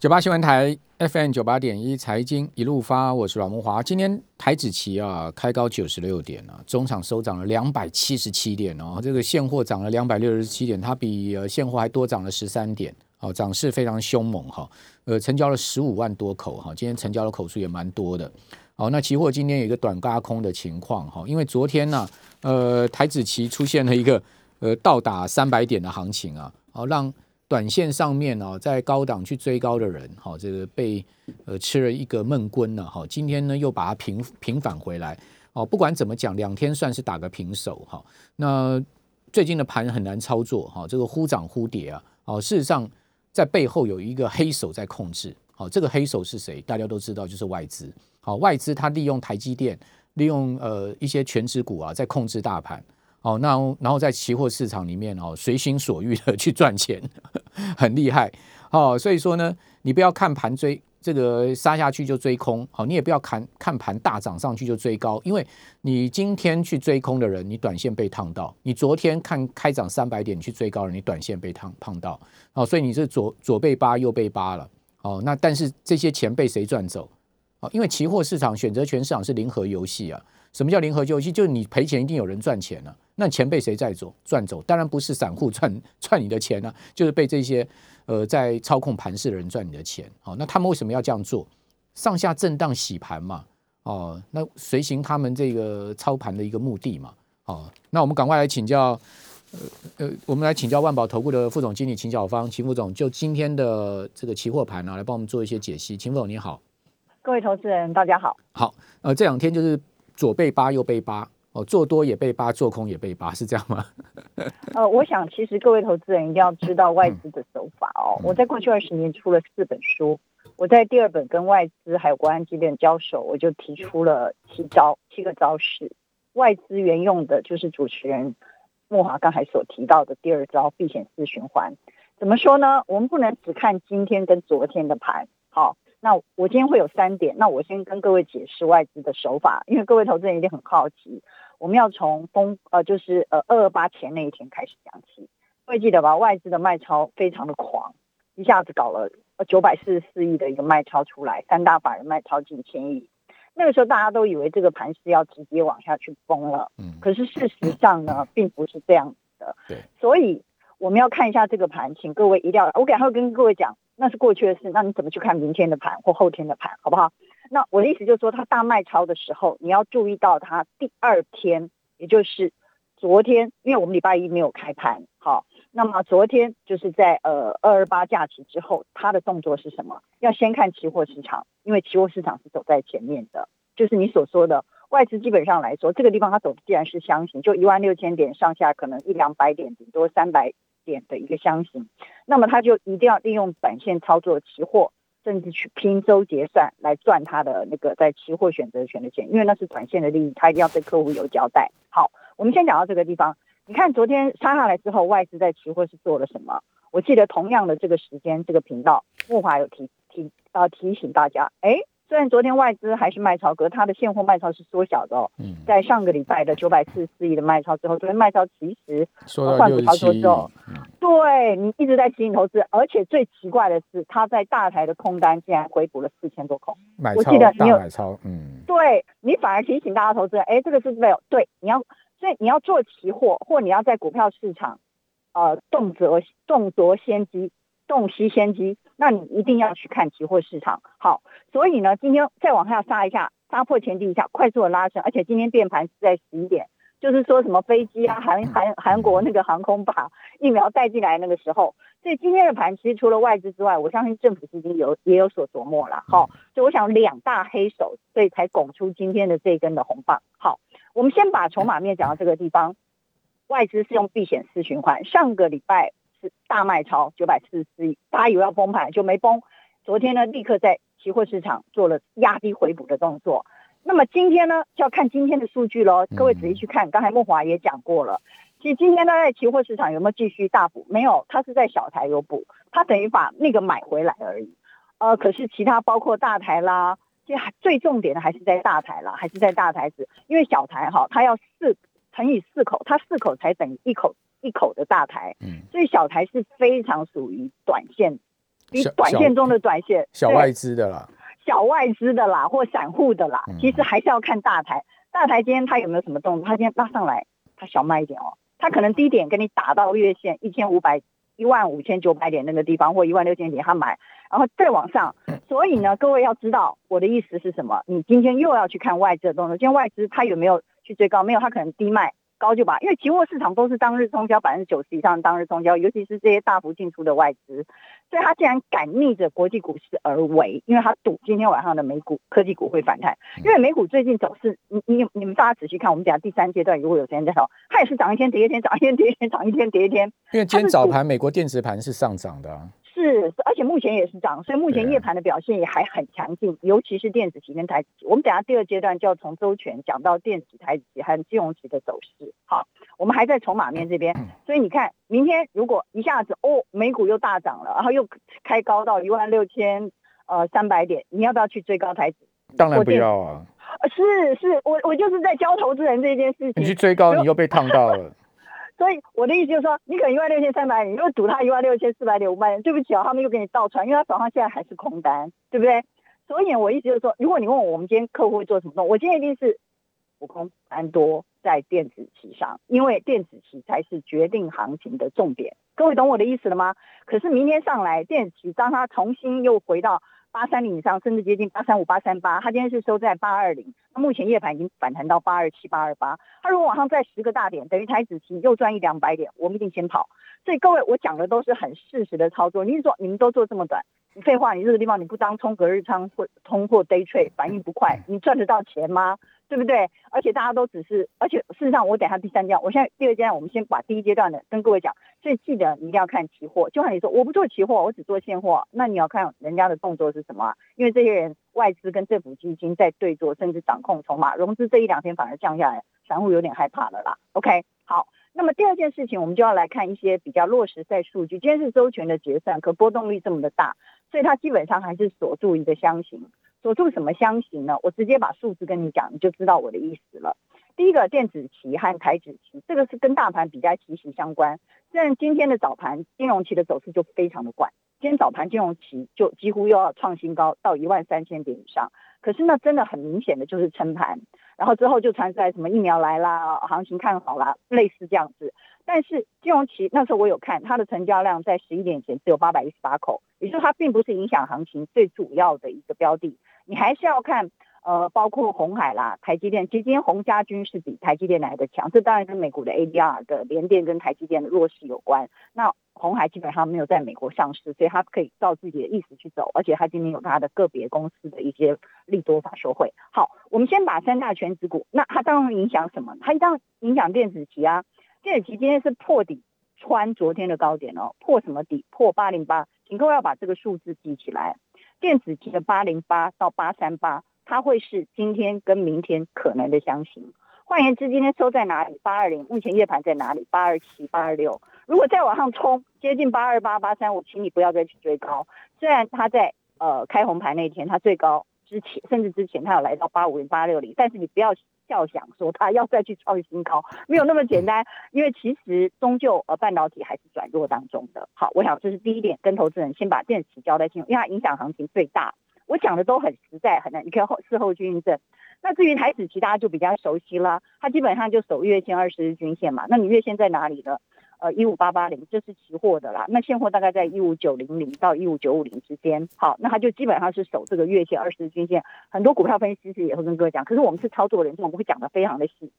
九八新闻台 FM 九八点一财经一路发，我是阮木华。今天台指期啊开高九十六点啊，中场收涨了两百七十七点哦，这个现货涨了两百六十七点，它比呃现货还多涨了十三点，哦，涨势非常凶猛哈。呃，成交了十五万多口哈，今天成交的口数也蛮多的。好，那期货今天有一个短嘎空的情况哈，因为昨天呢，呃，台指期出现了一个呃到达三百点的行情啊，好让。短线上面哦，在高档去追高的人，哈，这个被呃吃了一个闷棍了，哈，今天呢又把它平平返回来，哦，不管怎么讲，两天算是打个平手，哈。那最近的盘很难操作，哈，这个忽涨忽跌啊，哦，事实上在背后有一个黑手在控制，好，这个黑手是谁？大家都知道，就是外资，好，外资它利用台积电，利用呃一些全指股啊，在控制大盘。哦，那然后在期货市场里面哦，随心所欲的 去赚钱，很厉害哦。所以说呢，你不要看盘追这个杀下去就追空，好，你也不要看看盘大涨上去就追高，因为你今天去追空的人，你短线被烫到；你昨天看开涨三百点去追高了，你短线被烫烫到。哦，所以你是左左被扒，右被扒了。哦，那但是这些钱被谁赚走？哦，因为期货市场、选择权市场是零和游戏啊。什么叫零和游戏？就是你赔钱，一定有人赚钱了。那钱被谁在走赚走？当然不是散户赚 赚你的钱呢，就是被这些呃在操控盘势的人赚你的钱。好，那他们为什么要这样做？上下震荡洗盘嘛。哦，那随行他们这个操盘的一个目的嘛。哦，那我们赶快来请教，呃呃，我们来请教万宝投顾的副总经理秦小芳，秦副总，就今天的这个期货盘呢，来帮我们做一些解析。秦副总你好，各位投资人大家好。好，呃，这两天就是左被扒，右被扒。哦，做多也被扒，做空也被扒，是这样吗？呃，我想其实各位投资人一定要知道外资的手法哦。我在过去二十年出了四本书，我在第二本跟外资还有国安基金交手，我就提出了七招七个招式。外资原用的就是主持人莫华刚才所提到的第二招避险四循环。怎么说呢？我们不能只看今天跟昨天的盘，好。那我今天会有三点，那我先跟各位解释外资的手法，因为各位投资人一定很好奇。我们要从封呃，就是呃二二八前那一天开始讲起。会记得吧？外资的卖超非常的狂，一下子搞了九百四十四亿的一个卖超出来，三大法人卖超近千亿。那个时候大家都以为这个盘是要直接往下去崩了，嗯，可是事实上呢，并不是这样子的。对，所以我们要看一下这个盘，请各位一定要，我赶快跟各位讲。那是过去的事，那你怎么去看明天的盘或后天的盘，好不好？那我的意思就是说，它大卖超的时候，你要注意到它第二天，也就是昨天，因为我们礼拜一没有开盘，好，那么昨天就是在呃二二八假期之后，它的动作是什么？要先看期货市场，因为期货市场是走在前面的，就是你所说的外资基本上来说，这个地方它走的既然是箱型，就一万六千点上下，可能一两百点，顶多三百。点的一个箱型，那么它就一定要利用短线操作期货，甚至去拼周结算来赚它的那个在期货选择权的钱，因为那是短线的利益，它一定要对客户有交代。好，我们先讲到这个地方。你看昨天杀下来之后，外资在期货是做了什么？我记得同样的这个时间，这个频道木华有提提啊提醒大家，哎。虽然昨天外资还是卖超，可是它的现货卖超是缩小的哦。嗯，在上个礼拜的九百四十四亿的卖超之后，昨天卖超其实换股操作之后，对你一直在吸引投资，而且最奇怪的是，它在大台的空单竟然回补了四千多口。我记得你有买超，嗯，对你反而提醒大家投资，哎，这个是没有对，你要所以你要做期货，或你要在股票市场，呃，动辄动辄先机。洞悉先机，那你一定要去看期货市场。好，所以呢，今天再往下杀一下，杀破前低一下，快速的拉升，而且今天变盘是在十一点，就是说什么飞机啊，韩韩韩国那个航空把疫苗带进来那个时候，所以今天的盘其实除了外资之外，我相信政府资金有也有所琢磨了。好，所以我想两大黑手，所以才拱出今天的这一根的红棒。好，我们先把筹码面讲到这个地方，外资是用避险四循环，上个礼拜。是大卖超九百四十四亿，大家以为要崩盘就没崩。昨天呢，立刻在期货市场做了压低回补的动作。那么今天呢，就要看今天的数据喽。各位仔细去看，刚才梦华也讲过了。其实今天呢，在期货市场有没有继续大补？没有，它是在小台有补，它等于把那个买回来而已。呃，可是其他包括大台啦，其实最重点的还是在大台啦，还是在大台子，因为小台哈，它要四乘以四口，它四口才等于一口。一口的大台，嗯，所以小台是非常属于短线比短线中的短线，小外资的啦，小外资的啦，或散户的啦，其实还是要看大台。大台今天它有没有什么动作？它今天拉上来，它小卖一点哦，它可能低点跟你打到月线一千五百一万五千九百点那个地方，或一万六千点，它买，然后再往上。所以呢，各位要知道我的意思是什么？你今天又要去看外资的动作，今天外资它有没有去追高？没有，它可能低卖。高就把，因为期货市场都是当日冲销百分之九十以上当日冲销，尤其是这些大幅进出的外资，所以他竟然敢逆着国际股市而为，因为他赌今天晚上的美股科技股会反弹，因为美股最近走势，你你你们大家仔细看，我们讲第三阶段如果有时间再说，它也是涨一天跌一天，涨一天跌一天，涨一天跌一天，因为今天早盘美国电子盘是上涨的。是，而且目前也是涨，所以目前夜盘的表现也还很强劲，尤其是电子期跟台子期。我们等下第二阶段就要从周全讲到电子、台子期和金融期的走势。好，我们还在筹码面这边，所以你看，明天如果一下子哦，美股又大涨了，然后又开高到一万六千呃三百点，你要不要去追高台子？当然不要啊！是是，我我就是在教投资人这件事情。你去追高，你又被烫到了。所以我的意思就是说，你可能一万六千三百点，你又赌他一万六千四百点、五百点，对不起啊，他们又给你倒船，因为他早上现在还是空单，对不对？所以我意思就是说，如果你问我，我们今天客户会做什么动，我今天一定是补空单多在电子期上，因为电子期才是决定行情的重点。各位懂我的意思了吗？可是明天上来电子期，当它重新又回到。八三零以上，甚至接近八三五、八三八，它今天是收在八二零，那目前夜盘已经反弹到八二七、八二八，它如果往上再十个大点，等于台子期又赚一两百点，我们一定先跑。所以各位，我讲的都是很事实的操作。你是说你们都做这么短？你废话，你这个地方你不当冲隔日仓或通货 day trade 反应不快，你赚得到钱吗？对不对？而且大家都只是，而且事实上，我等下第三阶段，我现在第二阶段，我们先把第一阶段的跟各位讲。所以记得你一定要看期货，就像你说，我不做期货，我只做现货，那你要看人家的动作是什么？因为这些人外资跟政府基金在对坐，甚至掌控筹码，融资这一两天反而降下来，散户有点害怕了啦。OK，好，那么第二件事情，我们就要来看一些比较落实在数据。今天是周全的结算，可波动率这么的大，所以它基本上还是锁住一个箱型。锁住什么香型呢？我直接把数字跟你讲，你就知道我的意思了。第一个电子期和台子期，这个是跟大盘比较息息相关。但今天的早盘金融期的走势就非常的怪，今天早盘金融期就几乎又要创新高到一万三千点以上，可是那真的很明显的就是撑盘，然后之后就传出来什么疫苗来啦，行情看好啦，类似这样子。但是金融期那时候我有看它的成交量在十一点前只有八百一十八口，也就是它并不是影响行情最主要的一个标的。你还是要看，呃，包括红海啦、台积电，其实今天红家军是比台积电来的强，这当然跟美股的 ADR 的联电跟台积电的弱势有关。那红海基本上没有在美国上市，所以它可以照自己的意思去走，而且它今天有它的个别公司的一些利多法收会。好，我们先把三大全指股，那它当然影响什么？它当然影响电子期啊，电子期今天是破底穿昨天的高点哦，破什么底？破八零八，请各位要把这个数字记起来。电子期的八零八到八三八，它会是今天跟明天可能的箱型。换言之，今天收在哪里？八二零，目前夜盘在哪里？八二七、八二六。如果再往上冲，接近八二八、八三五，请你不要再去追高。虽然它在呃开红盘那天，它最高之前，甚至之前它有来到八五零、八六零，但是你不要。笑想说它要再去创新高，没有那么简单，因为其实终究呃半导体还是转弱当中的。好，我想这是第一点，跟投资人先把电池交代清楚，因为它影响行情最大。我讲的都很实在，很难，你可以后事后去印证。那至于台子期，大家就比较熟悉了，它基本上就守月线、二十日均线嘛。那你月线在哪里呢？呃，一五八八零，这是期货的啦。那现货大概在一五九零零到一五九五零之间。好，那它就基本上是守这个月线、二十日均线。很多股票分析师也会跟各位讲，可是我们是操作人，我们会讲的非常的细。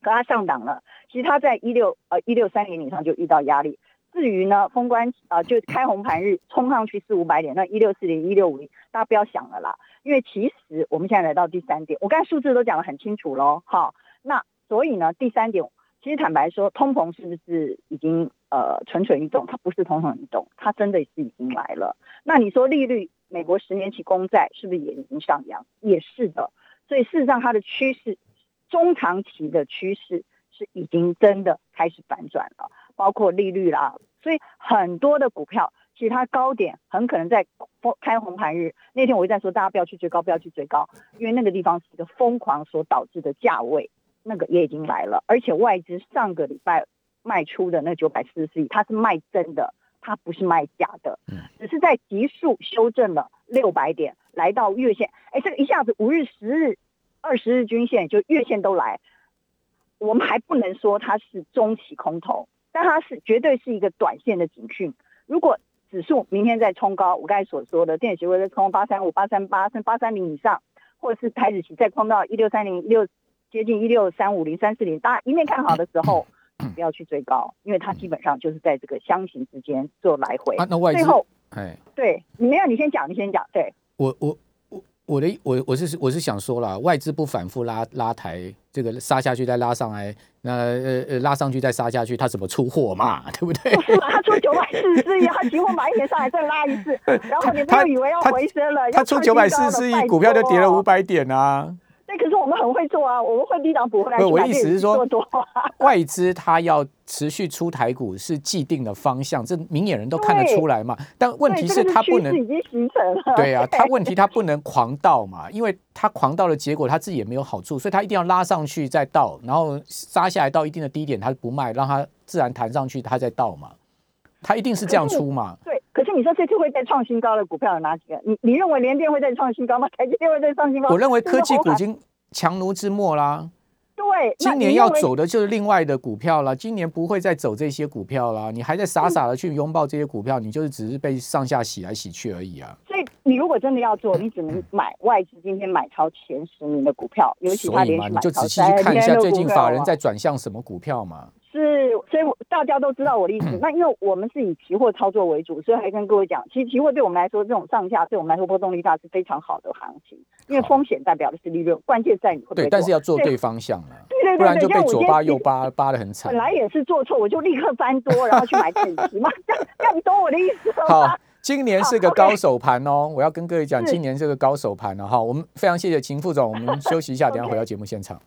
可它上档了，其实它在一六呃一六三零以上就遇到压力。至于呢，封关啊，就开红盘日冲上去四五百点，那一六四零、一六五零，大家不要想了啦。因为其实我们现在来到第三点，我刚才数字都讲得很清楚喽。好，那所以呢，第三点。其实坦白说，通膨是不是已经呃蠢蠢欲动？它不是蠢蠢欲动，它真的是已经来了。那你说利率，美国十年期公债是不是也已经上扬？也是的。所以事实上，它的趋势，中长期的趋势是已经真的开始反转了，包括利率啦。所以很多的股票，其实它高点很可能在开红盘日那天，我一直在说大家不要去追高，不要去追高，因为那个地方是一个疯狂所导致的价位。那个也已经来了，而且外资上个礼拜卖出的那九百四十亿，它是卖真的，它不是卖假的嗯，只是在急速修正了六百点，来到月线。哎，这个一下子五日、十日、二十日均线就月线都来，我们还不能说它是中期空头，但它是绝对是一个短线的警讯。如果指数明天再冲高，我刚才所说的电子协会再冲八三五、八三八甚至八三零以上，或者是台指期再冲到一六三零、六接近一六三五零、三四零，大家一面看好的时候，不要去追高，因为它基本上就是在这个箱型之间做来回。啊，那外资最后，哎，对你没有，你先讲，你先讲，对。我我我我的我我是我是想说了，外资不反复拉拉抬，这个杀下去再拉上来，那呃呃拉上去再杀下去，它怎么出货嘛？对不对？不是嘛？他出九百四十四亿，他期货买一点上来再拉一次，然后你不要以为要回升了，它出九百四十四亿，股票就跌了五。百点啊！对，可是我们很会做啊，我们会低档补回来我意思是说。外资它要持续出台股是既定的方向，这明眼人都看得出来嘛。但问题是它不能已经形成了。对啊，他问题它不能狂倒嘛，因为它狂倒的结果他自己也没有好处，所以他一定要拉上去再倒，然后杀下来到一定的低点他不卖，让它自然弹上去，它再倒嘛。它一定是这样出嘛？对，可是你说这次会再创新高的股票有哪几个？你你认为联电会再创新高吗？台积电会再创新高？我认为科技股已就是经强弩之末啦，对，今年要走的就是另外的股票啦，今年不会再走这些股票啦。你还在傻傻的去拥抱这些股票，你就是只是被上下洗来洗去而已啊。所以你如果真的要做，你只能买外资今天买超前十名的股票，尤其所以嘛，他连续买你就仔细去看一下最近法人在转向什么股票嘛。是，所以我大家都知道我的意嗯思。那因为我们是以期货操作为主，所以还跟各位讲，其实期货对我们来说，这种上下对我们来说波动力大是非常好的行情，因为风险代表的是利润，关键在你会不会对，但是要做对对方向了，对对对不然就被左扒右扒，扒的很惨本。来也是做错，我就立刻翻多，然后去买电期嘛，这样这样你懂我的意思吗好？，今年是个高手盘哦，我要跟各位讲，今年是个高手盘了哈。我们非常谢谢秦副总，我们休息一下，等下回到节目现场。